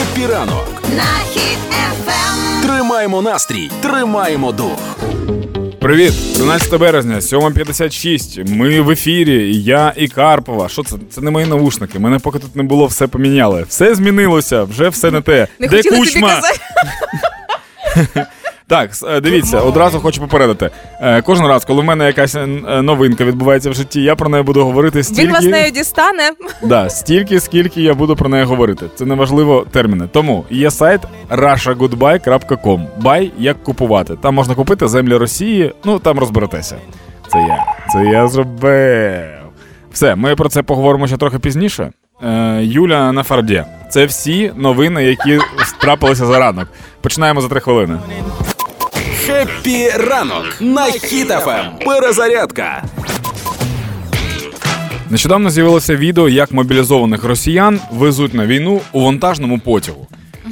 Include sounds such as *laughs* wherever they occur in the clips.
Хеппі ранок на хід ефем. Тримаємо настрій, тримаємо дух. Привіт, 13 березня, 7.56. Ми в ефірі. Я і Карпова. Що це? Це не мої навушники. Мене поки тут не було, все поміняли. Все змінилося, вже все не те. Не Де хотіла тобі кучма? казати. *laughs* Так, е, дивіться, одразу хочу попередити. Е, Кожен раз, коли в мене якась е, новинка відбувається в житті, я про неї буду говорити стільки. Він вас нею дістане. Да, стільки, скільки я буду про неї говорити. Це не важливо терміни. Тому є сайт russiagoodbye.com. Buy як купувати. Там можна купити землі Росії. Ну там розберетеся. Це я. Це я зробив. Все, ми про це поговоримо ще трохи пізніше. Юля на фарді. Це всі новини, які трапилися за ранок. Починаємо за три хвилини. Happy ранок на Хіт FM. Перезарядка. Нещодавно з'явилося відео, як мобілізованих росіян везуть на війну у вантажному потягу.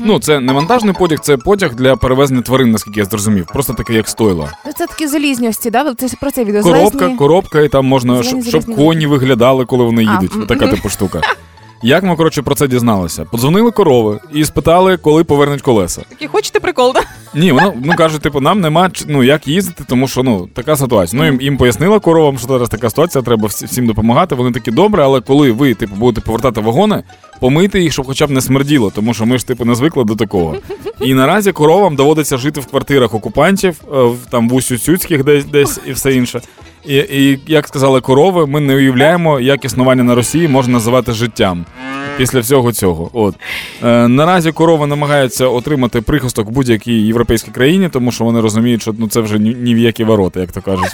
Ну, це не вантажний потяг, це потяг для перевезення тварин, наскільки я зрозумів. Просто таке, як стойло. Ну, Це такі залізності, да? Це про це відео. Коробка, Залізні. коробка, і там можна, Зелені, щоб, щоб залізні коні виглядали, коли вони їдуть. Така типу штука. *laughs* Як ми, коротше, про це дізналися? Подзвонили корови і спитали, коли повернуть колеса. Такі, хочете прикол, да? Ні, воно ну кажуть, типу, нам нема ну як їздити, тому що ну така ситуація. Ну їм, їм пояснила коровам, що зараз така ситуація, треба всім допомагати. Вони такі добре, але коли ви типу будете повертати вагони, помийте їх, щоб хоча б не смерділо, тому що ми ж типу не звикли до такого. І наразі коровам доводиться жити в квартирах окупантів, е, в- там в Усюцюцьких десь десь і все інше. І, і як сказали корови, ми не уявляємо, як існування на Росії можна називати життям. Після всього цього, от е, наразі корови намагаються отримати прихисток в будь-якій європейській країні, тому що вони розуміють, що ну це вже ні, ні в які ворота, як то кажуть.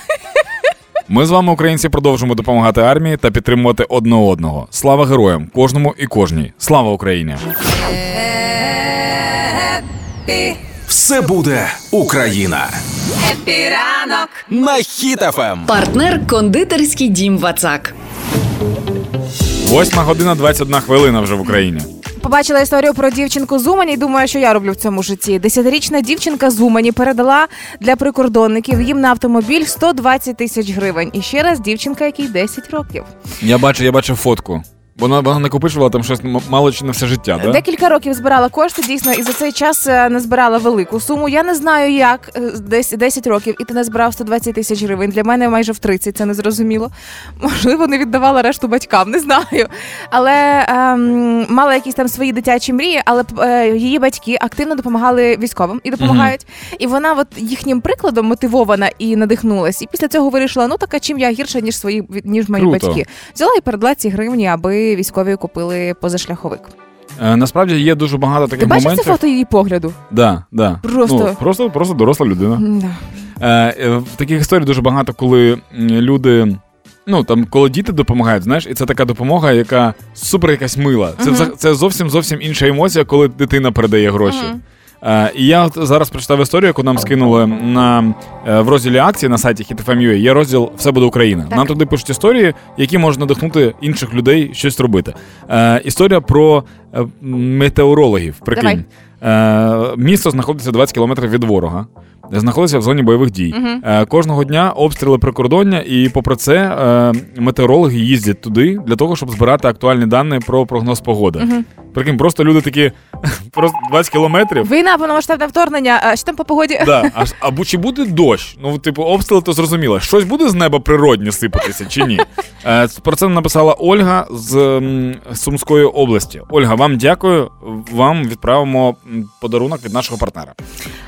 Ми з вами, українці, продовжимо допомагати армії та підтримувати одне одного. Слава героям, кожному і кожній. Слава Україні! Все буде Україна. Happy ранок На Хіт FM. Партнер кондитерський дім Вацак. Восьма година 21 хвилина вже в Україні. Побачила історію про дівчинку з Умані і думаю, що я роблю в цьому житті. Десятирічна дівчинка з Умані передала для прикордонників їм на автомобіль 120 тисяч гривень. І ще раз дівчинка, якій 10 років. Я бачу, я бачив фотку. Вона, вона накопичувала там щось мало чи на все життя, да? Декілька років збирала кошти, дійсно, і за цей час не збирала велику суму. Я не знаю, як е, десь 10 років, і ти не збирав 120 тисяч гривень. Для мене майже в 30, це не зрозуміло. *laughs* Можливо, не віддавала решту батькам, не знаю. Але ем, мала якісь там свої дитячі мрії, але е, її батьки активно допомагали військовим і допомагають. І вона от їхнім прикладом мотивована і надихнулась. І після цього вирішила: ну така чим я гірша, ніж свої ніж мої Круто. батьки. Взяла і передала ці гривні, аби військові купили позашляховик. Е, насправді є дуже багато таких Ти бачив моментів. це фото її погляду? Да, да. Просто- Ну, просто, просто доросла людина. Да. Е, е, в таких історій дуже багато, коли м, люди. Ну там, коли діти допомагають, знаєш, і це така допомога, яка супер якась мила. Це, Мгм. вза- це зовсім зовсім інша емоція, коли дитина передає гроші. Мгм. Е, і я от зараз прочитав історію, яку нам скинули на е, в розділі акції на сайті HitFM.ua. Є розділ Все буде Україна. Так. Нам туди пишуть історії, які можуть надихнути інших людей щось робити. Е, історія про е, метеорологів. Прикинь. Давай. місто знаходиться 20 кілометрів від ворога. Знаходиться в зоні бойових дій. Е, кожного дня обстріли прикордоння, і попри це е, метеорологи їздять туди для того, щоб збирати актуальні дані про прогноз погоди. Мгм. Прикинь, просто люди такі *laughs* просто 20 кілометрів. Війна, повномасштабне вторгнення. А що там по погоді? Да, а, *laughs* або чи буде дощ? Ну, типу, обстріли, то зрозуміло. Щось буде з неба природньо сипатися чи ні? *laughs* Е, про це написала Ольга з Сумської області. Ольга, вам дякую. Вам відправимо подарунок від нашого партнера.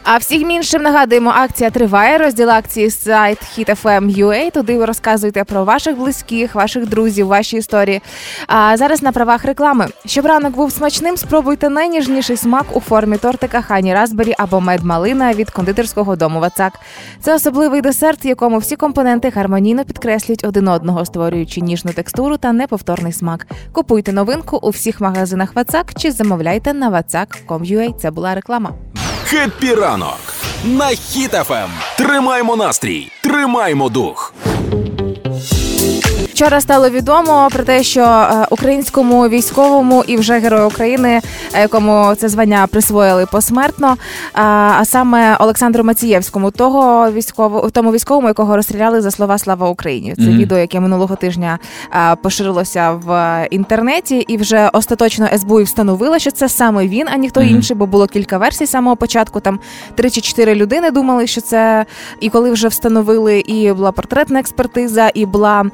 А всім іншим нагадуємо, акція триває. Розділ акції сайт HitFM.ua. Туди ви розказуєте про ваших близьких, ваших друзів, ваші історії. А зараз на правах реклами. Щоб ранок був смачним, спробуйте найніжніший смак у формі тортика Хані Разбері або медмалина від кондитерського дому Вацак. Це особливий десерт, якому всі компоненти гармонійно підкреслюють один одного, створюючи ніжну текстуру та неповторний смак. Купуйте новинку у всіх магазинах Вацак чи замовляйте на vatsak.com.ua. Це була реклама. Happy ранок на Хіт FM. Тримаймо настрій, тримаймо дух. Вчора стало відомо про те, що е, українському військовому і вже герою України, е, якому це звання присвоїли посмертно, е, а саме Олександру Мацієвському, того військово, тому військовому, якого розстріляли за слова Слава Україні. Це Мгм. відео, яке минулого тижня поширилося в інтернеті, і вже остаточно СБУ встановила, що це саме він, а ніхто Мгм. інший, бо було кілька версій самого початку. Там три чи чотири людини думали, що це і коли вже встановили, і була портретна експертиза, і була,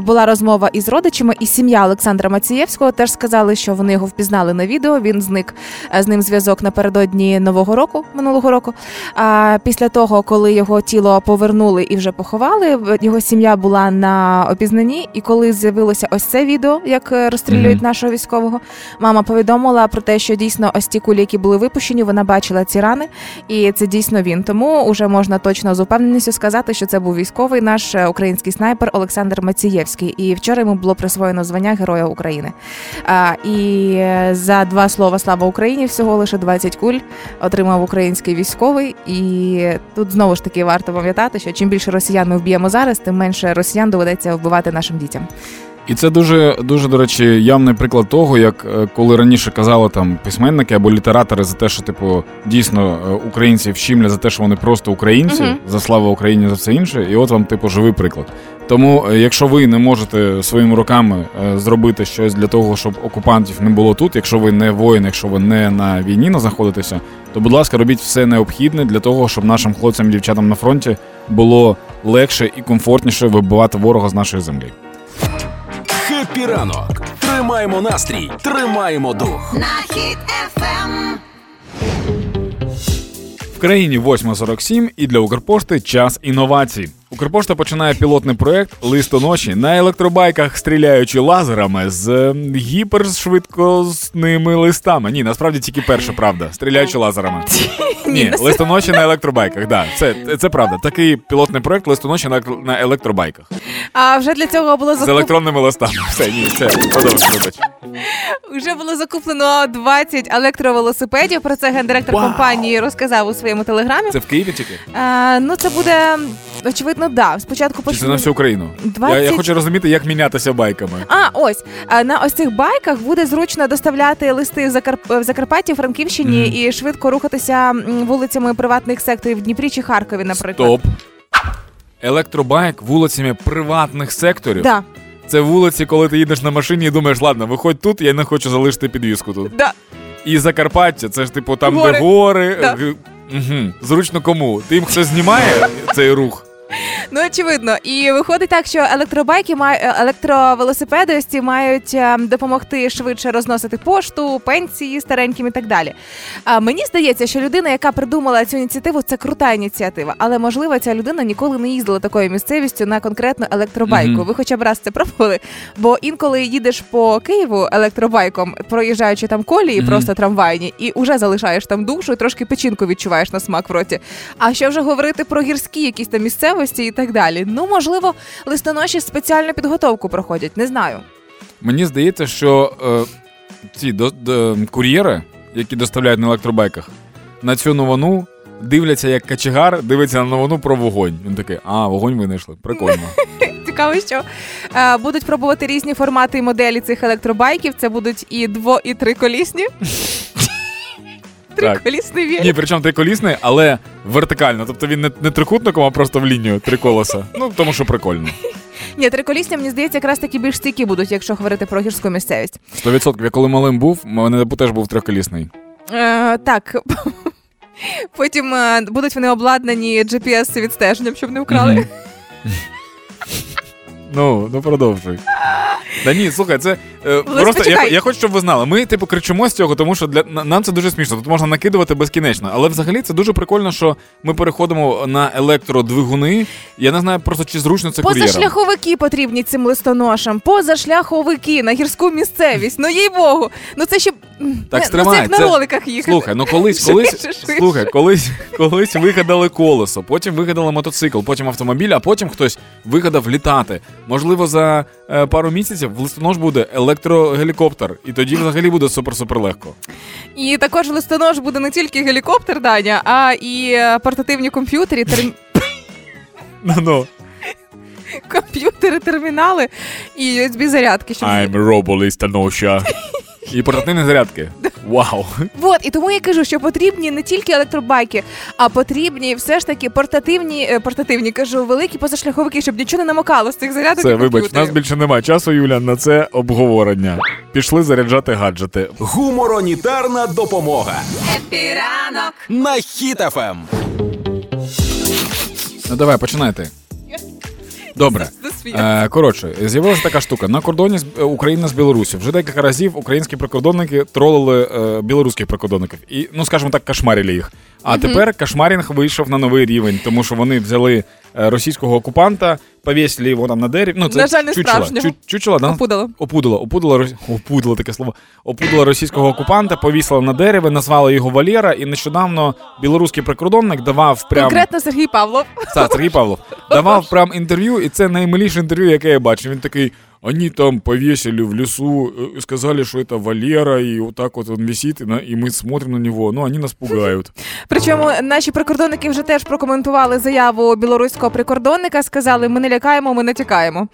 була розмова із родичами, і сім'я Олександра Мацієвського теж сказали, що вони його впізнали на відео. Він зник е, з ним зв'язок напередодні нового року, минулого року. А після того, коли його тіло повернули і вже поховали, його сім'я була на опізнанні. І коли з'явилося ось це відео, як е, розстрілюють Мгм. нашого військового, мама повідомила про те, що дійсно ось ті кулі, які були випущені, вона бачила ці рани, і це дійсно він. Тому вже можна точно з упевненістю сказати, що це був військовий наш е, український снайпер Олександр Мацієвський. І вчора йому було присвоєно звання Героя України. А, і е, за два слова Слава Україні всього лише 20 куль отримав український військовий. І тут знову ж таки варто пам'ятати, що чим більше росіян ми вб'ємо зараз, тим менше росіян доведеться вбивати нашим дітям. І це дуже, дуже, до речі, явний приклад того, як е, коли раніше казали там письменники або літератори за те, що типу дійсно е, українців щімля за те, що вони просто українці, Мгм. за славу Україні за все інше. І от вам, типу, живий приклад. Тому, е, якщо ви не можете своїми руками зробити щось для того, щоб окупантів не було тут, якщо ви не воїн, якщо ви не на війні не знаходитеся, то будь ласка, робіть все необхідне для того, щоб нашим хлопцям і дівчатам на фронті було легше і комфортніше вибивати ворога з нашої землі. Хеппі ранок. Тримаємо настрій, тримаємо дух. на хід ефем. В країні 8.47 і для Укрпошти час інновацій. Укрпошта починає пілотний проект Листоноші на електробайках, стріляючи лазерами з е, гіпершвидкосними листами. Ні, насправді тільки перша правда. Стріляючи лазерами. Ні, листоноші на електробайках. Да, це, це правда. Такий пілотний проект листоноші на, на електробайках. А вже для цього було З електронними листами. Все, ні, все, вибач. вже було закуплено 20 електровелосипедів. Про це гендиректор компанії розказав у своєму телеграмі. Це в Києві тільки? А, ну це буде очевидно, да. Спочатку Чи це на всю Україну? Я, 20 я хочу розуміти, як мінятися байками. А, ось на ось цих байках буде зручно доставляти листи в, Закарп... в Закарпатті, Франківщині Мгм. і швидко рухатися вулицями приватних секторів в Дніпрі чи Харкові, наприклад. Стоп. Електробайк вулицями приватних секторів. Да, Це вулиці, коли ти їдеш на машині і думаєш, ладно, виходь тут, я не хочу залишити підвіску тут. да. І Закарпаття, це ж типу там, Гори. де гори. Да. Угу. Зручно кому? Тим, хто знімає цей рух. *laughs* Ну очевидно. І виходить так, що електробайки мають електровелосипеди ці мають е, допомогти швидше розносити пошту, пенсії стареньким і так далі. А мені здається, що людина, яка придумала цю ініціативу, це крута ініціатива. Але можливо, ця людина ніколи не їздила такою місцевістю на конкретну електробайку. Мгм. Ви хоча б раз це пробували? Бо інколи їдеш по Києву електробайком, проїжджаючи там колії, Мгм. просто трамвайні, і вже залишаєш там душу, і трошки печінку відчуваєш на смак в роті. А що вже говорити про гірські якісь там місцевості і так далі? Ну можливо, листоноші спеціальну підготовку проходять, не знаю. Мені здається, що е, ці до, до, кур'єри, які доставляють на електробайках, на цю новину дивляться як качегар, дивиться на новину про вогонь. Він такий, а, вогонь винайшли. Прикольно. *laughs* Цікаво, що е, будуть пробувати різні формати і моделі цих електробайків. Це будуть і дво, і триколісні. Триколісний велик. Ні, причому триколісний, але вертикально. Тобто він не, не трикутником, а просто в лінію три колеса. Ну, тому що прикольно. Ні, триколісні, мені здається, якраз таки більш стійкі будуть, якщо говорити про гірську місцевість. 100%. Я коли малим був, мене теж був трьохколісний. Е, так. Потім е, будуть вони обладнані GPS відстеженням, щоб не вкрали. Мгм. *laughs* Ну, ну продовжуй. Та ні, слухай, це е, просто я, я хочу, щоб ви знали. Ми, типу, кричимо з цього, тому що для нам це дуже смішно. Тут можна накидувати безкінечно. Але взагалі це дуже прикольно, що ми переходимо на електродвигуни. Я не знаю просто чи зручно це кур'єрам. Позашляховики потрібні цим листоношам. Позашляховики на гірську місцевість. Ну їй богу. Ну це ще Так, не- стримай, ну, це на роликах їхати. Слухай, ну колись, *laughs* колись, Швидше, слухай, колись, колись вигадали колесо, потім вигадали мотоцикл, потім автомобіль, а потім хтось вигадав літати. Можливо, за е, пару місяців в листонош буде електрогелікоптер, і тоді взагалі буде супер-супер легко. І також листонош буде не тільки гелікоптер, Даня, а і е, портативні комп'ютери. Терм... *laughs* Ну ну. комп'ютери, термінали і USB зарядки. Щоб... роболистаноща. *laughs* І портативні зарядки. Вау. Вот, і тому я кажу, що потрібні не тільки електробайки, а потрібні все ж таки портативні, е, портативні кажу, великі позашляховики, щоб нічого не намокало з цих зарядок. Це, і вибач, у комп'ютерів. нас більше немає часу, Юля, на це обговорення. Пішли заряджати гаджети. Гуморонітарна допомога Happy ранок. на Ем. Хіт-ФМ. Ну давай, починайте. Добре. Е, коротше, з'явилася така штука. На кордоні з е, України з Білорусі вже декілька разів українські прикордонники тролили е, білоруських прикордонників. І, ну скажімо так, кошмарили їх. А тепер кошмарінг вийшов на новий рівень, тому що вони взяли російського окупанта, повісили його там на дереві. Ну, це На жаль, не чучело. справжнього. Чу- чучело, да? Опудало. Опудало, опудало, рос- опудало таке слово. Опудало російського окупанта, повісила на дерево, назвали його Валера, і нещодавно білоруський прикордонник давав прям Конкретно Сергій Павлов. так, Сергій Павлов *laughs* давав прям інтерв'ю, і це наймиліше інтерв'ю, яке я бачив. Він такий Они там повесили в лесу, э, сказали, что это Валера, и вот так вот он висит, и, на- и мы смотрим на него. Ну, они нас пугают. Причому наші прикордонники вже теж прокоментували заяву білоруського прикордонника. Сказали, ми не лякаємо, ми не тікаємо.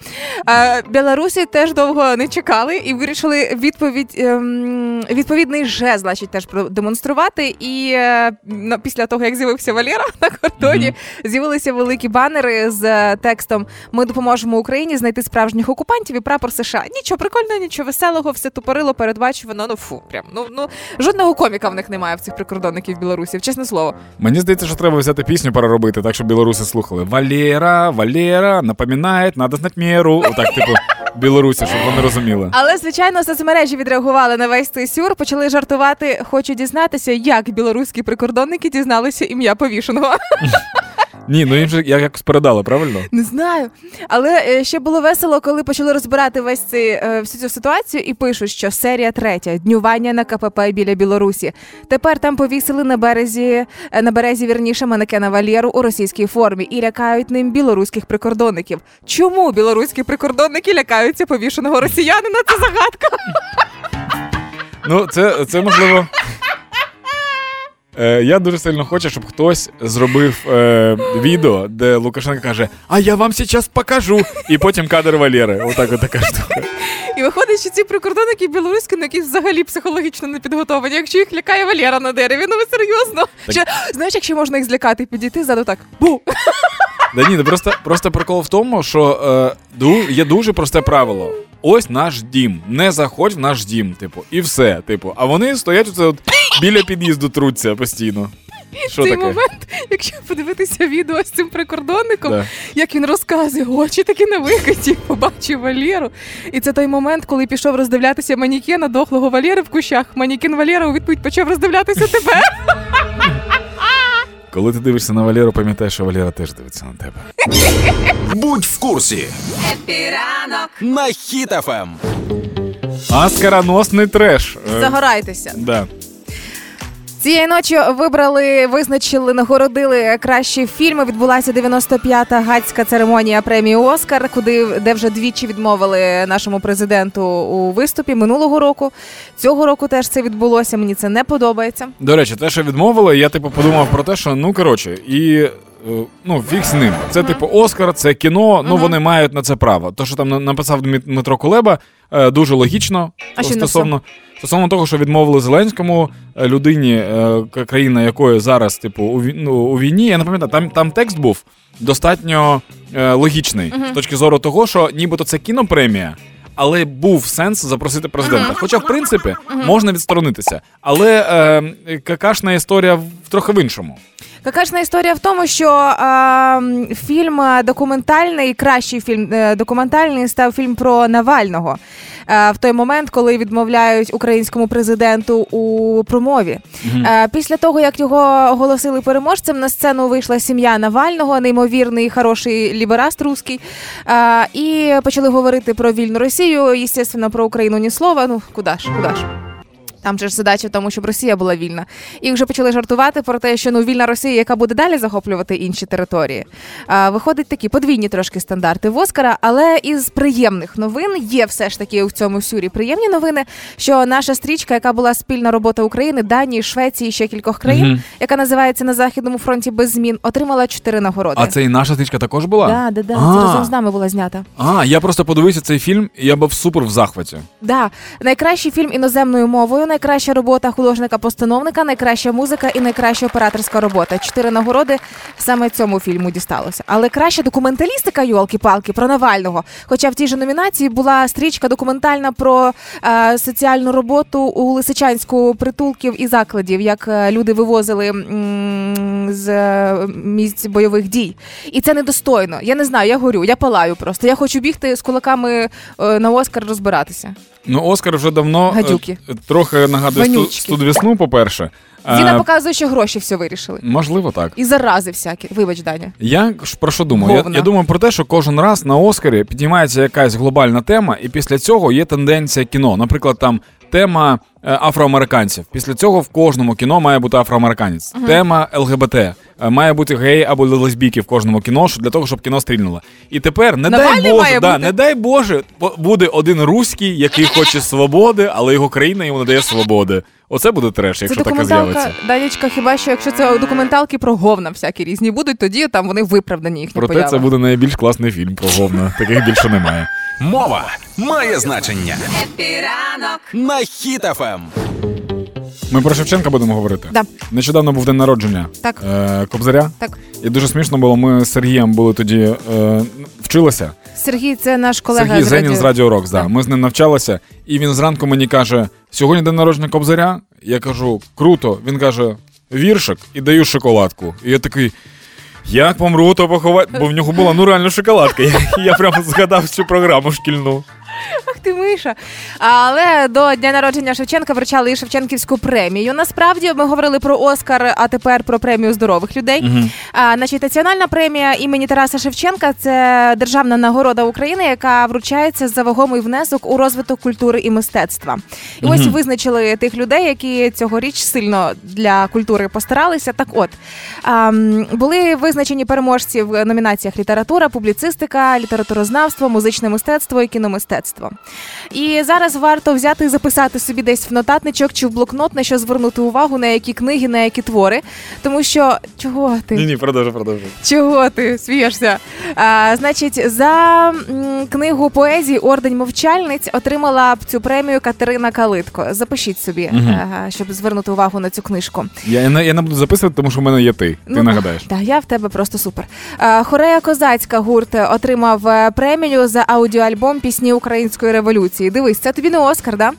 Е, Білорусі теж довго не чекали і вирішили відповідь ем, відповідний жест, значить, теж продемонструвати. І е, на- після того, як з'явився Валера на кордоні, з'явилися великі банери з е, текстом Ми допоможемо Україні знайти справжніх окупантів і прапор США. Нічого прикольного, нічого веселого, все тупорило, передбачувано. Ну фу, прям ну ну жодного коміка в них немає в цих прикордонників білорусів, чесне слово. Мені здається, що треба взяти пісню переробити, так щоб білоруси слухали. Валера, Валера, напоминає, надо знати меру. Отак, типу, білорусі, щоб вони розуміли. Але звичайно, соцмережі відреагували на весь цей сюр, почали жартувати. Хочу дізнатися, як білоруські прикордонники дізналися ім'я повішеного. *laughs* Ні, ну їм же як- якось передали, правильно? Не знаю. Але е, ще було весело, коли почали розбирати весь цей е, всю цю ситуацію і пишуть, що серія третя днювання на КПП біля Білорусі. Тепер там повісили на березі е, на березі вірніше манекена Валєру у російській формі і лякають ним білоруських прикордонників. Чому білоруські прикордонники лякаються повішеного росіянина? Це загадка. Ну, це, це можливо. Е, я дуже сильно хочу, щоб хтось зробив е, відео, де Лукашенко каже: А я вам зараз покажу. І потім кадр Валєри. Отак от така штука. І виходить, що ці прикордонники білоруські, ну якісь взагалі психологічно не підготовлені. Якщо їх лякає Валера на дереві, ну ви серйозно. Ще, знаєш, якщо можна їх злякати, підійти ззаду так. Бу! Да ні, ну просто, просто прикол в тому, що е, є дуже просте правило. Ось наш дім. Не заходь в наш дім, типу, і все. Типу, а вони стоять оце от біля під'їзду труться постійно. Що цей таке? момент, якщо подивитися відео з цим прикордонником, Да. як він розказує, очі такі на викаті, *laughs* побачив Валєру. І це той момент, коли пішов роздивлятися манікена дохлого Валєри в кущах. Манікін Валєра у відповідь почав роздивлятися тебе. *laughs* Коли ти дивишся на Валеру, пам'ятай, що Валера теж дивиться на тебе. *laughs* Будь в курсі Happy ранок. на Ем. Хіт-ФМ. Оскароносний треш. Е, Загорайтеся. Да. Цієї ночі вибрали, визначили, нагородили кращі фільми. Відбулася 95-та гацька церемонія премії Оскар, куди де вже двічі відмовили нашому президенту у виступі минулого року. Цього року теж це відбулося. Мені це не подобається. До речі, те, що відмовили, я типу подумав про те, що ну коротше, і ну фіг з ним. Це типу Оскар, це кіно. Ну вони мають на це право. То, що там написав Дмитро Кулеба, е, дуже логічно А стосовно. Стосовно того, що відмовили Зеленському е, людині, е, країна якої зараз, типу, у, ну, у війні, я не пам'ятаю, там, там текст був достатньо е, логічний з точки зору того, що нібито це кінопремія, але був сенс запросити президента. Хоча, в принципі, можна відсторонитися. Але е, какашна історія в- трохи в іншому. Какашна історія в тому, що е, фільм документальний, кращий фільм е, документальний став фільм про Навального. Е, в той момент, коли відмовляють українському президенту у промові. Е, після того, як його оголосили переможцем, на сцену вийшла сім'я Навального, неймовірний хороший лібераст русський. Е, і почали говорити про вільну Росію, і, звісно, про Україну ні слова. Ну куди ж, куди ж. Там же ж задача в тому, щоб Росія була вільна. І вже почали жартувати про те, що ну вільна Росія, яка буде далі захоплювати інші території. А, виходить такі подвійні трошки стандарти в Оскара, але із приємних новин є все ж таки в цьому сюрі приємні новини, що наша стрічка, яка була спільна робота України, Данії, Швеції, ще кількох країн, Мгм. яка називається на західному фронті без змін, отримала чотири нагороди. А це і наша стрічка також була? Да, да, да. Це разом з нами була знята. А, я просто подивився цей фільм, і я був супер в захваті. Да, найкращий фільм іноземною мовою, найкраща робота художника-постановника, найкраща музика і найкраща операторська робота. Чотири нагороди саме цьому фільму дісталося. Але краща документалістика йолки-палки про Навального. Хоча в тій же номінації була стрічка документальна про е, соціальну роботу у Лисичанську притулків і закладів, як е, люди вивозили м, з е, місць бойових дій. І це недостойно. Я не знаю, я горю, я палаю просто. Я хочу бігти з кулаками е, на Оскар розбиратися. Ну, Оскар вже давно е, Гадюки. трохи нагадує студ, Вонючки. по-перше. Зіна Е, показує, що гроші все вирішили. Можливо, так. І зарази всякі. Вибач, Даня. Я ж про що думаю? Я, Говна. я думаю про те, що кожен раз на Оскарі піднімається якась глобальна тема, і після цього є тенденція кіно. Наприклад, там тема е, афроамериканців. Після цього в кожному кіно має бути афроамериканець. Тема ЛГБТ. Е, Має бути геї або лесбійки в кожному кіно, для того, щоб кіно стрільнуло. І тепер не Навальний дай Боже, да, не дай Боже, по- буде один руський, який хоче свободи, але його країна йому не дає свободи. Оце буде треш, якщо таке документалка, з'явиться. Данечка, хіба що якщо це документалки про говна всякі різні будуть, тоді там вони виправдані їхні Проте поява. це буде найбільш класний фільм про говна. Таких більше немає. Мова має значення. Епіранок. На Ем. Ми про Шевченка будемо говорити. Да. Нещодавно був день народження Так. е, Кобзаря. Так. І дуже смішно було. Ми з Сергієм були тоді е, вчилися. Сергій, це наш колега Сергій з Зенін радіо. з Радіо Рокс. Да. Ми з ним навчалися, і він зранку мені каже: сьогодні день народження Кобзаря. Я кажу, круто. Він каже, віршик і даю шоколадку. І я такий. Як помру, то поховати, бо в нього була ну реально шоколадка. *laughs* Я, я прямо згадав цю програму шкільну. Ах ти Миша. Але до дня народження Шевченка вручали і Шевченківську премію. Насправді ми говорили про Оскар, а тепер про премію здорових людей. А, значить, національна премія імені Тараса Шевченка це державна нагорода України, яка вручається за вагомий внесок у розвиток культури і мистецтва. І ось визначили тих людей, які цьогоріч сильно для культури постаралися. Так, от а, були визначені переможці в номінаціях література, публіцистика, літературознавство, музичне мистецтво і кіномистецтво. І зараз варто взяти і записати собі десь в нотатничок чи в блокнот, на що звернути увагу, на які книги, на які твори. Тому що чого ти? Ні, ні, продовжуй, продовжуй. Чого ти смієшся? А, значить, за м, книгу поезії Ордень мовчальниць отримала б цю премію Катерина Калитко. Запишіть собі, ага, щоб звернути увагу на цю книжку. Я, я, не- я не буду записувати, тому що в мене є ти. Ти нагадаєш. Так, я в тебе просто супер. Е, Хорея Козацька гурт отримав е, премію за аудіоальбом Пісні української революції. Дивись, це тобі не Оскар, да?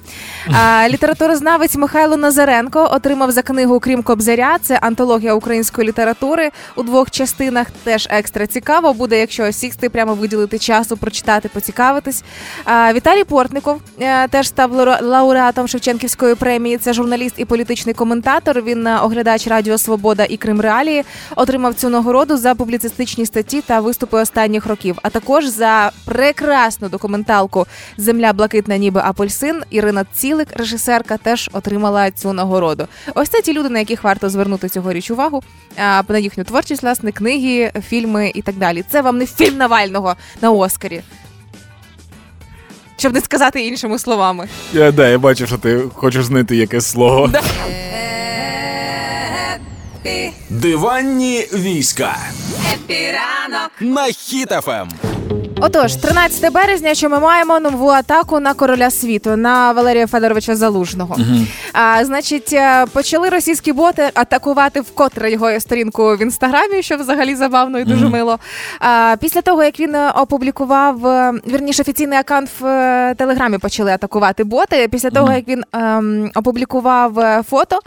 Е, Літературознавець Михайло Назаренко отримав за книгу Крім Кобзаря. Це антологія української літератури у двох частинах. Теж екстра цікаво буде, якщо сісти, прямо виділити часу, прочитати, поцікавитись. Е, Віталій Портников е, теж став лауреатом Шевченківської премії. Це журналіст і політичний коментатор. Він е, оглядач Радіо Свобода і Крим Реалії. Отримав цю нагороду за публіцистичні статті та виступи останніх років, а також за прекрасну документалку Земля блакитна, ніби апельсин. Ірина Цілик, режисерка, теж отримала цю нагороду. Ось це ті люди, на яких варто звернути цьогоріч увагу. а, На їхню творчість, власне, книги, фільми і так далі. Це вам не фільм Навального на Оскарі. Щоб не сказати іншими словами. Я, да, я бачу, що ти хочеш знайти якесь слово. Епі. Диванні війська. Епіранок. На Ем. Отож, 13 березня, що ми маємо нову атаку на короля світу на Валерія Федоровича Залужного. А, значить, е, почали російські боти атакувати вкотре його сторінку в інстаграмі, що взагалі забавно і дуже мило. А, після того, як він е, опублікував е, вірніше офіційний аккаунт в е, телеграмі, почали атакувати боти. Після того, як він ем, опублікував е, фото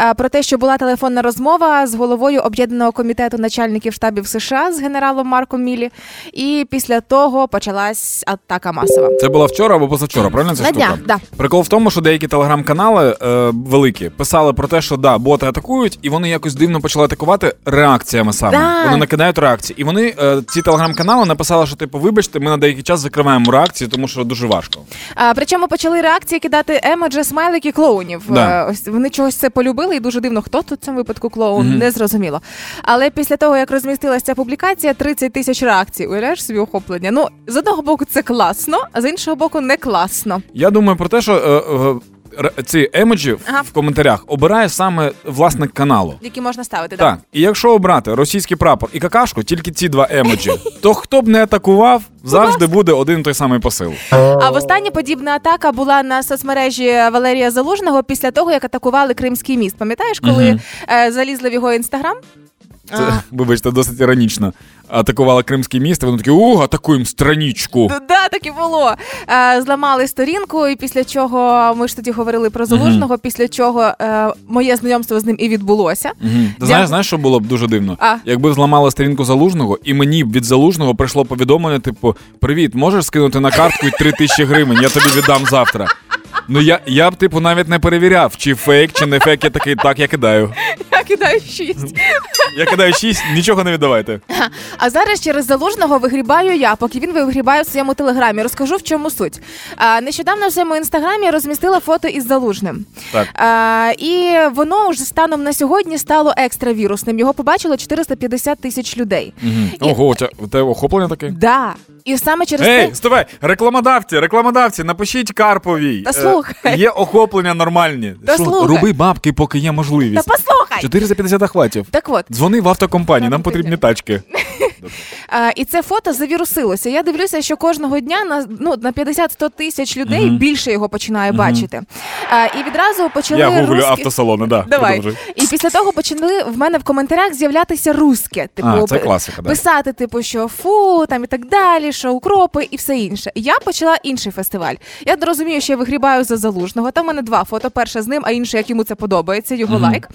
е, про те, що була телефонна розмова з головою об'єднаного комітету начальників штабів США з генералом Марком Мілі. І після того того почалась атака масова. Це було вчора або позавчора, правильно ця На штука? днях, да. Прикол в тому, що деякі телеграм-канали е, великі писали про те, що да, боти атакують, і вони якось дивно почали атакувати реакціями саме. Да. Вони накидають реакції. І вони е, ці телеграм-канали написали, що типу, вибачте, ми на деякий час закриваємо реакції, тому що дуже важко. А, причому почали реакції кидати емоджі, смайлики клоунів. Да. Е, Ось вони чогось це полюбили, і дуже дивно, хто тут в цьому випадку клоун, не зрозуміло. Але після того, як розмістилася ця публікація, 30 тисяч реакцій. Уявляєш собі охоплення. Ну, з одного боку, це класно, а з іншого боку, не класно. Я думаю про те, що е, е, ці емоджі Ага. в коментарях обирає саме власник каналу. Які можна ставити, Так, і якщо обрати російський прапор і какашку, тільки ці два емоджі, *laughs* то хто б не атакував, завжди буде один той самий посил. А в останнє подібна атака була на соцмережі Валерія Залужного після того, як атакували Кримський міст. Пам'ятаєш, коли е, залізли в його інстаграм? Це, *laughs* вибачте, досить іронічно. Атакували Кримський міст, і вони такі, у, атакуємо страничку. Да, так і було. Е, зламали сторінку, і після чого ми ж тоді говорили про залужного. Після чого е, моє знайомство з ним і відбулося. Знаєш, знаєш, що було б дуже дивно? Якби зламали сторінку залужного, і мені б від залужного прийшло повідомлення, типу: Привіт, можеш скинути на картку 3 тисячі гривень, я тобі віддам завтра. Ну я, я б, типу, навіть не перевіряв, чи фейк, чи не фейк. Я такий, так, я кидаю. Я кидаю шість. Я кидаю 6, нічого не віддавайте. А зараз через залужного вигрібаю я, поки він вигрібає в своєму телеграмі. Розкажу в чому суть. А, нещодавно в своєму інстаграмі розмістила фото із залужним. Так. А, і воно вже станом на сьогодні стало екстравірусним. Його побачило 450 тисяч людей. Мгм. І- Ого, тебе охоплення таке? Да. І саме через Ей, те. ставай, рекламодавці, рекламодавці, напишіть Карповій. Та Е, слухай. Є охоплення нормальні. Та Що, слухай. Руби бабки, поки є Та можливість. послухай! 450 охватів. Так от. Дзвони в автокомпанію, нам потрібні тачки. *laughs* А, і це фото завірусилося. Я дивлюся, що кожного дня на ну на 50-100 тисяч людей більше його починає бачити. А, і відразу почали Я гуглю русські... автосалони, да. Давай. продовжуй. І після того почали в мене в коментарях з'являтися русське. Типу, А, це пи- класика, да. писати, типу, що фу, там і так далі, що укропи і все інше. Я почала інший фестиваль. Я розумію, що я вигрібаю за залужного. Там в мене два фото: перше з ним, а інше, як йому це подобається, його лайк.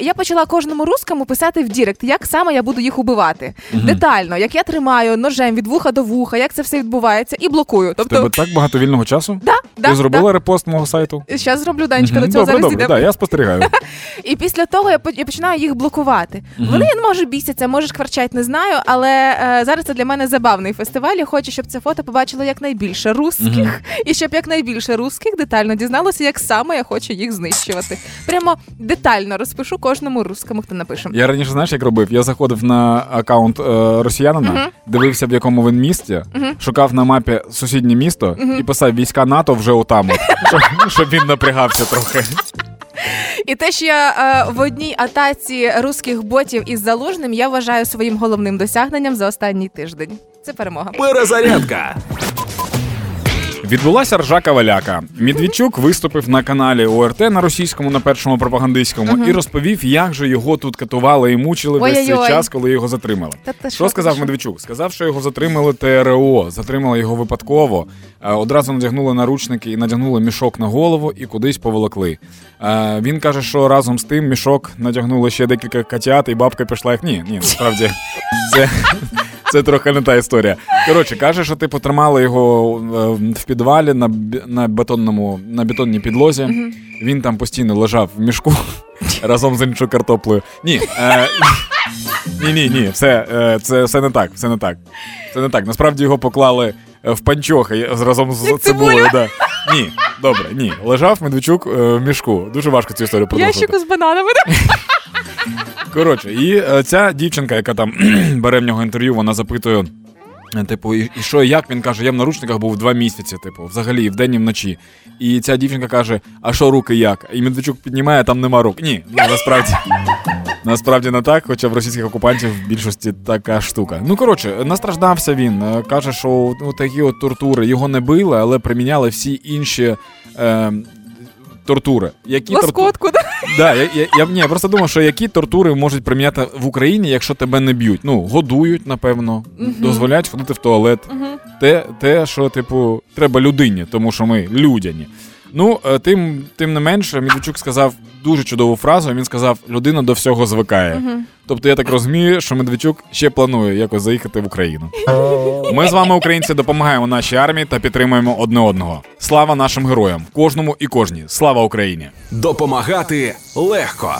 Я почала кожному русскому писати в Direct, як саме я буду їх убивати. Детально, як я тримаю ножем від вуха до вуха, як це все відбувається, і блокую. Тобто, тебе так багато вільного часу? да, да, Ти зробила репост мого сайту? Зараз зроблю Данечка, до цього добре, зараз добре, да, я спостерігаю. *laughs* І після того я я починаю їх блокувати. Вони може бісяться, може шкварчать, не знаю. Але е, зараз це для мене забавний фестиваль. Я хочу, щоб це фото побачило якнайбільше русських, і щоб якнайбільше русських детально дізналося, як саме я хочу їх знищувати. Прямо детально розпишу кожному русскому, хто напише. Я раніше знаєш, як робив? Я заходив на аккаунт росіянина, дивився, в якому він місті, шукав на мапі сусіднє місто і писав війська НАТО вже отам, от, *laughs* щоб, щоб він напрягався трохи. І те, що я е, в одній атаці русських ботів із залужним, я вважаю своїм головним досягненням за останній тиждень. Це перемога. Перезарядка. Відбулася ржака валяка. Медведчук виступив на каналі ОРТ на російському, на першому пропагандистському, і розповів, як же його тут катували і мучили весь цей Ой-ой-ой. час, коли його затримали. Та ти Що сказав що? Медведчук? Сказав, що його затримали ТРО, затримали його випадково. Е, Одразу надягнули наручники і надягнули мішок на голову і кудись поволокли. Е, Він каже, що разом з тим мішок надягнули ще декілька котят, і бабка пішла як ні, ні, насправді це. Це трохи не та історія. Коротше, каже, що типу тримали його е, в підвалі на, на бетонному на бетонній підлозі. Він там постійно лежав в мішку *laughs* разом з іншою картоплею. Ні, е, ні, ні, ні, все, е, це все не так. Все не так. Це не так. Насправді його поклали е, в панчохи разом з Як цибулею. Да. Ні, добре, ні. Лежав Медведчук в мішку. Дуже важко цю історію продовжувати. Ящику з бананами. *laughs* Коротше, і е, ця дівчинка, яка там *clears throat* бере в нього інтерв'ю, вона запитує. е, Типу, і, і що, і як він каже, я в наручниках був два місяці, типу, взагалі, і вдень і вночі. І ця дівчинка каже: А що руки як? І Медведчук піднімає, там нема рук. Ні, ну, насправді. *laughs* Насправді не так, хоча в російських окупантів в більшості така штука. Ну коротше, настраждався він. е, Каже, що ну, такі от тортури його не били, але приміняли всі інші е, тортури. Які торту- Лоскотку, да? Да, я, я, я, ні, я просто думав, що які тортури можуть приміняти в Україні, якщо тебе не б'ють. Ну, годують, напевно, дозволяють ходити в туалет. Те, те, що, типу, треба людині, тому що ми людяні. Ну, е, тим, тим не менше, Медведчук сказав дуже чудову фразу. Він сказав: людина до всього звикає. Тобто, я так розумію, що Медведчук ще планує якось заїхати в Україну. Ми з вами, українці, допомагаємо нашій армії та підтримуємо одне одного. Слава нашим героям, кожному і кожній. Слава Україні! Допомагати легко.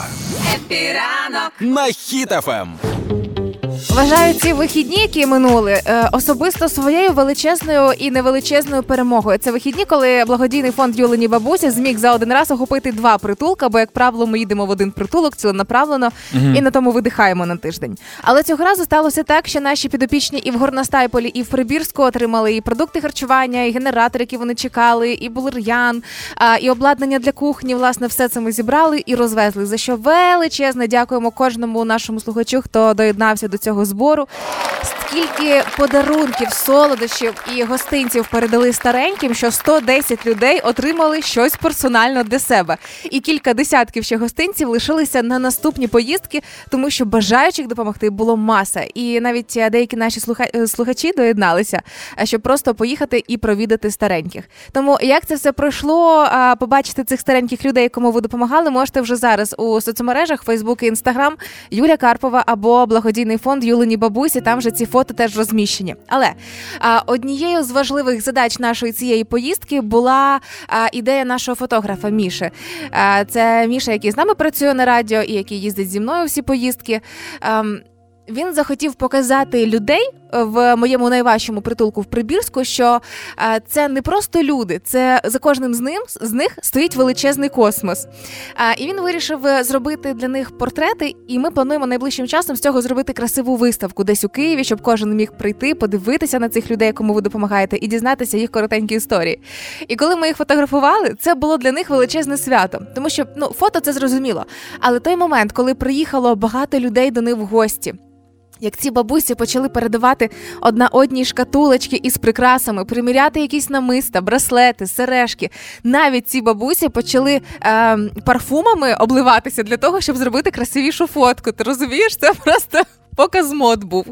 Happy ранок. На Хіт-ФМ. Вважаю ці вихідні, які минули, е, особисто своєю величезною і невеличезною перемогою. Це вихідні, коли благодійний фонд Юліні бабусі зміг за один раз охопити два притулка, бо як правило, ми їдемо в один притулок ціленаправлено і на тому видихаємо на тиждень. Але цього разу сталося так, що наші підопічні і в Горностайполі, і в Прибірську отримали і продукти харчування, і генератор, які вони чекали, і булер'ян, і обладнання для кухні. Власне, все це ми зібрали і розвезли. За що величезне дякуємо кожному нашому слухачу, хто доєднався до цього збору. Скільки подарунків, солодощів і гостинців передали стареньким, що 110 людей отримали щось персонально для себе, і кілька десятків ще гостинців лишилися на наступні поїздки, тому що бажаючих допомогти було маса. І навіть деякі наші е, слухачі доєдналися, е, щоб просто поїхати і провідати стареньких. Тому як це все пройшло, побачити цих стареньких людей, кому ви допомагали, можете вже зараз у соцмережах Facebook і Instagram Юля Карпова або благодійний фонд Юлині Бабусі. Там вже ці фото теж розміщені. Але а, однією з важливих задач нашої цієї поїздки була а, ідея нашого фотографа Міші. Це Міша, який з нами працює на радіо і який їздить зі мною всі поїздки. А, він захотів показати людей в моєму найважчому притулку в Прибірську, що е, це не просто люди, це за кожним з ним з них стоїть величезний космос. Е, І він вирішив е, зробити для них портрети, і ми плануємо найближчим часом з цього зробити красиву виставку десь у Києві, щоб кожен міг прийти, подивитися на цих людей, кому ви допомагаєте, і дізнатися їх коротенькі історії. І коли ми їх фотографували, це було для них величезне свято, тому що ну фото це зрозуміло. Але той момент, коли приїхало багато людей до них в гості. Як ці бабусі почали передавати одна одній шкатулочки із прикрасами, приміряти якісь намиста, браслети, сережки. Навіть ці бабусі почали е, парфумами обливатися для того, щоб зробити красивішу фотку. Ти розумієш, це просто. Показ мод був.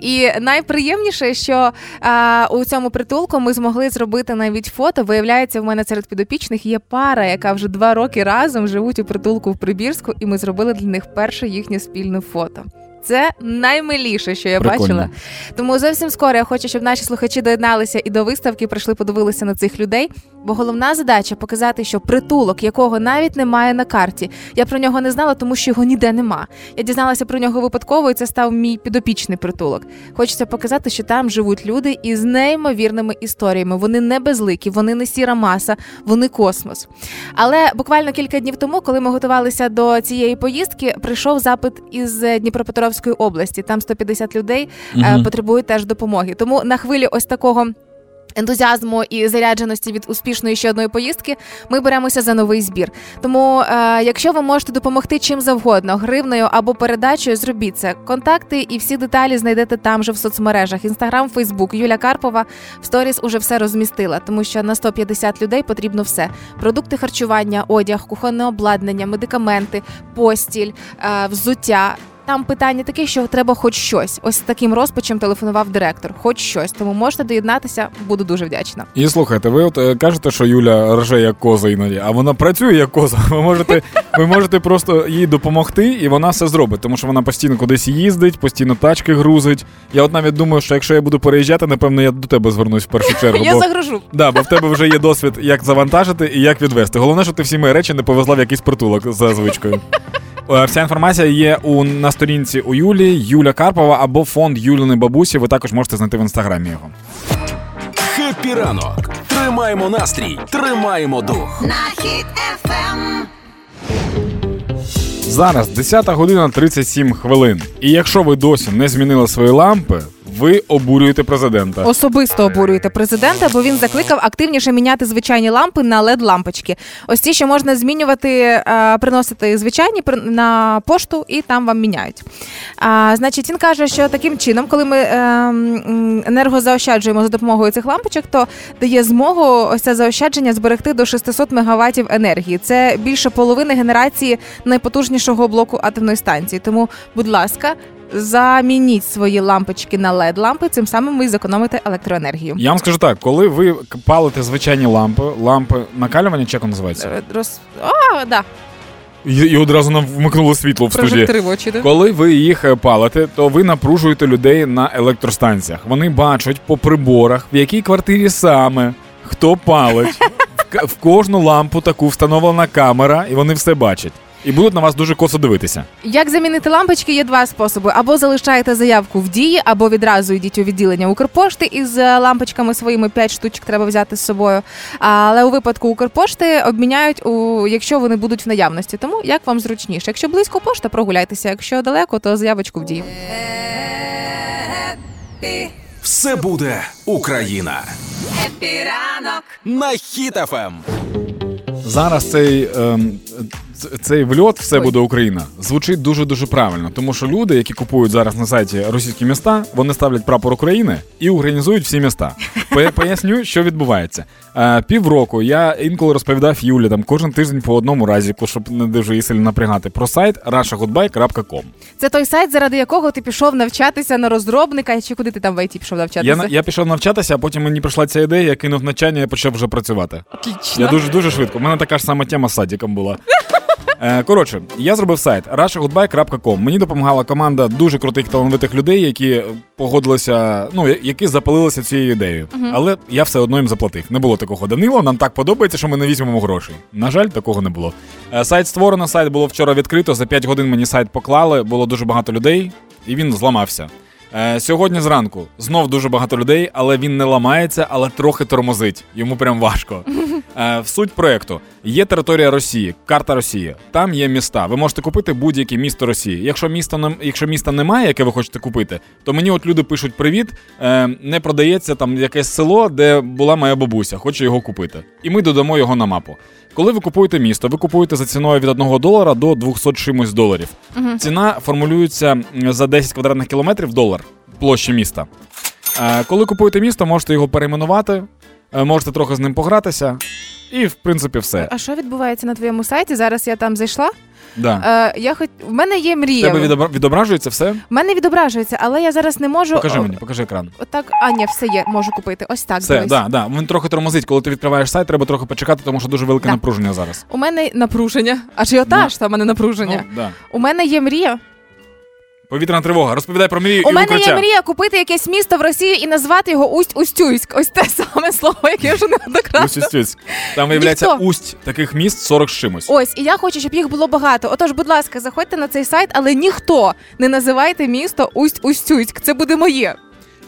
І найприємніше, що а, у цьому притулку ми змогли зробити навіть фото. Виявляється, в мене серед підопічних є пара, яка вже два роки разом живуть у притулку в Прибірську, і ми зробили для них перше їхнє спільне фото. Це наймиліше, що я Прикольно. бачила. Тому зовсім скоро я хочу, щоб наші слухачі доєдналися і до виставки прийшли, подивилися на цих людей. Бо головна задача показати, що притулок, якого навіть немає на карті. Я про нього не знала, тому що його ніде нема. Я дізналася про нього випадково, і це став мій підопічний притулок. Хочеться показати, що там живуть люди із неймовірними історіями. Вони не безликі, вони не сіра маса, вони космос. Але буквально кілька днів тому, коли ми готувалися до цієї поїздки, прийшов запит із Дніпропетровської області. Там 150 людей е, потребують теж допомоги. Тому на хвилі ось такого. Ентузіазму і зарядженості від успішної ще одної поїздки ми беремося за новий збір. Тому, е, якщо ви можете допомогти чим завгодно, гривною або передачею, зробіть це. Контакти і всі деталі знайдете там же в соцмережах: Інстаграм, Фейсбук. Юля Карпова в сторіс уже все розмістила, тому що на 150 людей потрібно все: продукти харчування, одяг, кухонне обладнання, медикаменти, постіль, е, взуття. Там питання таке, що треба хоч щось. Ось з таким розпачем телефонував директор. Хоч щось. Тому можете доєднатися, буду дуже вдячна. І слухайте, ви от е, кажете, що Юля рже як коза іноді, а вона працює як коза. *laughs* Ви можете, ви можете просто їй допомогти, і вона все зробить, тому що вона постійно кудись їздить, постійно тачки грузить. Я от навіть думаю, що якщо я буду переїжджати, напевно, я до тебе звернусь в першу *laughs* чергу. Я бо... загружу. Да, бо в тебе вже є досвід, як завантажити і як відвести. Головне, що ти всі мої речі не повезла в якийсь притулок за звичкою. Е, Вся інформація є у на сторінці у Юлі, Юля Карпова або фонд Юліни бабусі. Ви також можете знайти в інстаграмі його. Хеппі ранок. Тримаємо настрій, тримаємо дух. На хід ефем. Зараз 10 година 37 хвилин. І якщо ви досі не змінили свої лампи, ви обурюєте президента. Особисто обурюєте президента, бо він закликав активніше міняти звичайні лампи на led лампочки. Ось ті, що можна змінювати, е, приносити звичайні на пошту, і там вам міняють. А, значить, він каже, що таким чином, коли ми е, енергозаощаджуємо за допомогою цих лампочок, то дає змогу ось це заощадження зберегти до 600 мегаваттів енергії. Це більше половини генерації найпотужнішого блоку атомної станції. Тому, будь ласка, замініть свої лампочки на led лампи цим самим ви зекономите електроенергію. Я вам скажу так, коли ви палите звичайні лампи, лампи накалювання, як називається? Е, Роз... А, да. І, і одразу нам вмикнуло світло в студії. Прожектори в очі, да? Коли ви їх е, палите, то ви напружуєте людей на електростанціях. Вони бачать по приборах, в якій квартирі саме хто палить. *laughs* В, к- в кожну лампу таку встановлена камера, і вони все бачать. І будуть на вас дуже косо дивитися. Як замінити лампочки? Є два способи: або залишаєте заявку в дії, або відразу йдіть у відділення Укрпошти із е, лампочками своїми 5 штучок треба взяти з собою. Але у випадку Укрпошти обміняють у якщо вони будуть в наявності. Тому як вам зручніше? Якщо близько пошта, прогуляйтеся. Якщо далеко, то заявочку в дії. Все буде Україна. Happy ранок. На Ем. Хіт-ФМ. Зараз цей, ем, цей вльот все буде Україна звучить дуже дуже правильно, тому що люди, які купують зараз на сайті російські міста, вони ставлять прапор України і українізують всі міста. По- *laughs* Поясню, що відбувається. Е, півроку я інколи розповідав Юлі там кожен тиждень по одному разіку, щоб не дуже її сильно напрягати, про сайт russiagoodbye.com. Це той сайт, заради якого ти пішов навчатися на розробника, чи куди ти там в ІТ пішов навчатися? Я, я пішов навчатися, а потім мені прийшла ця ідея, я кинув навчання і почав вже працювати. Отлично. Я дуже дуже швидко. У мене така ж сама тема з садиком була. *laughs* Е, Коротше, я зробив сайт russiagoodbye.com. Мені допомагала команда дуже крутих талановитих людей, які погодилися, ну які запалилися цією ідеєю. Але я все одно їм заплатив. Не було такого Данило. Нам так подобається, що ми не візьмемо грошей. На жаль, такого не було. Е, Сайт створено, сайт було вчора відкрито. За 5 годин мені сайт поклали. Було дуже багато людей, і він зламався. Е, сьогодні зранку знов дуже багато людей, але він не ламається, але трохи тормозить. Йому прям важко. *laughs* Е, в суть проекту є територія Росії, карта Росії. Там є міста. Ви можете купити будь-яке місто Росії. Якщо міста не- якщо міста немає, яке ви хочете купити, то мені от люди пишуть привіт. Е, не продається там якесь село, де була моя бабуся, хочу його купити. І ми додамо його на мапу. Коли ви купуєте місто, ви купуєте за ціною від 1 долара до 200 чимось доларів. Ціна формулюється за 10 квадратних кілометрів долар площі міста. Е, Коли купуєте місто, можете його перейменувати, е, можете трохи з ним погратися, і в принципі все. А що відбувається на твоєму сайті? Зараз я там зайшла. Да. Е, я хоч в мене є мрія. тебе відобра- відображується все? В мене відображується, але я зараз не можу. Покажи мені, покажи екран. Отак, а ні, все є, можу купити. Ось так. Все, дивись. да, да. Він трохи тормозить. Коли ти відкриваєш сайт, треба трохи почекати, тому що дуже велике Да. напруження зараз. У мене напруження. Ажіотаж, там у мене напруження. Ну, да. У мене є мрія. Повітряна тривога. Розповідай про мрію У і мене укриття. є мрія купити якесь місто в Росії і назвати його Усть-Устюйськ. Ось те саме слово, яке я вже неоднократно. Устюць. Там виявляється Ніхто. усть таких міст 40 з чимось. Ось, і я хочу, щоб їх було багато. Отож, будь ласка, заходьте на цей сайт, але ніхто не називайте місто Усть-Устюйськ. Це буде моє.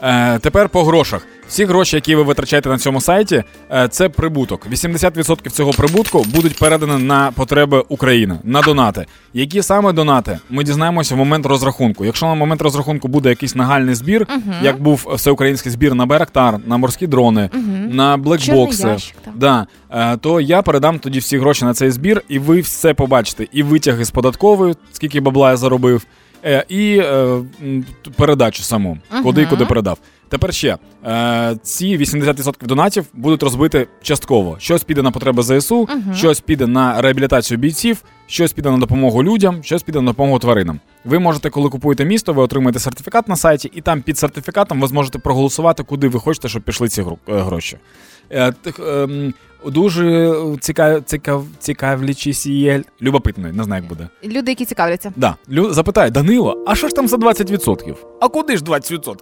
Е, тепер по грошах. Всі гроші, які ви витрачаєте на цьому сайті, е, це прибуток. 80% цього прибутку будуть передані на потреби України, на донати. Які саме донати? Ми дізнаємося в момент розрахунку. Якщо на момент розрахунку буде якийсь нагальний збір, як був всеукраїнський збір на Байрактар, на морські дрони, на блекбокси, ящик, да, е, то я передам тоді всі гроші на цей збір, і ви все побачите. І витяги з податкової, скільки бабла я заробив, е, і е, передачу саму, куди і куди передав. Тепер ще е, ці 80% донатів будуть розбити частково. Щось піде на потреби ЗСУ, щось піде на реабілітацію бійців, щось піде на допомогу людям, щось піде на допомогу тваринам. Ви можете, коли купуєте місто, ви отримаєте сертифікат на сайті, і там під сертифікатом ви зможете проголосувати, куди ви хочете, щоб пішли ці е, гроші. Е, ем, дуже цікав, цікав, цікавлячись є любопитно, не знаю, як буде. Люди, які цікавляться. Да. Лю... Запитає, Данило, а що ж там за 20%? А куди ж 20%?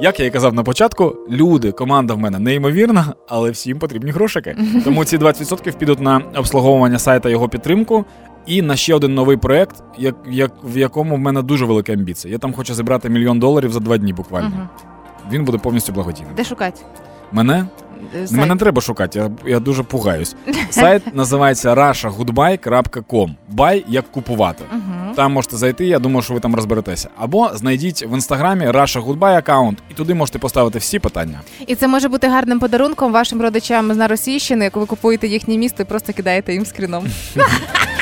Як я і казав на початку, люди, команда в мене неймовірна, але всім потрібні грошики. *laughs* Тому ці 20% підуть на обслуговування сайта його підтримку. І на ще один новий проект, як, як, в якому в мене дуже велика амбіція. Я там хочу зібрати мільйон доларів за два дні буквально. Мгм. Він буде повністю благодійним. Де шукати? Мене Е, сайт? Мене не треба шукати, я, я дуже пугаюсь. *laughs* Сайт називається russiagoodbye.com. Бай як купувати. Мгм. Там можете зайти, я думаю, що ви там розберетеся. Або знайдіть в інстаграмі Russia Goodbye аккаунт, і туди можете поставити всі питання. І це може бути гарним подарунком вашим родичам з на Російщини, як ви купуєте їхнє місто і просто кидаєте їм скріном. *laughs*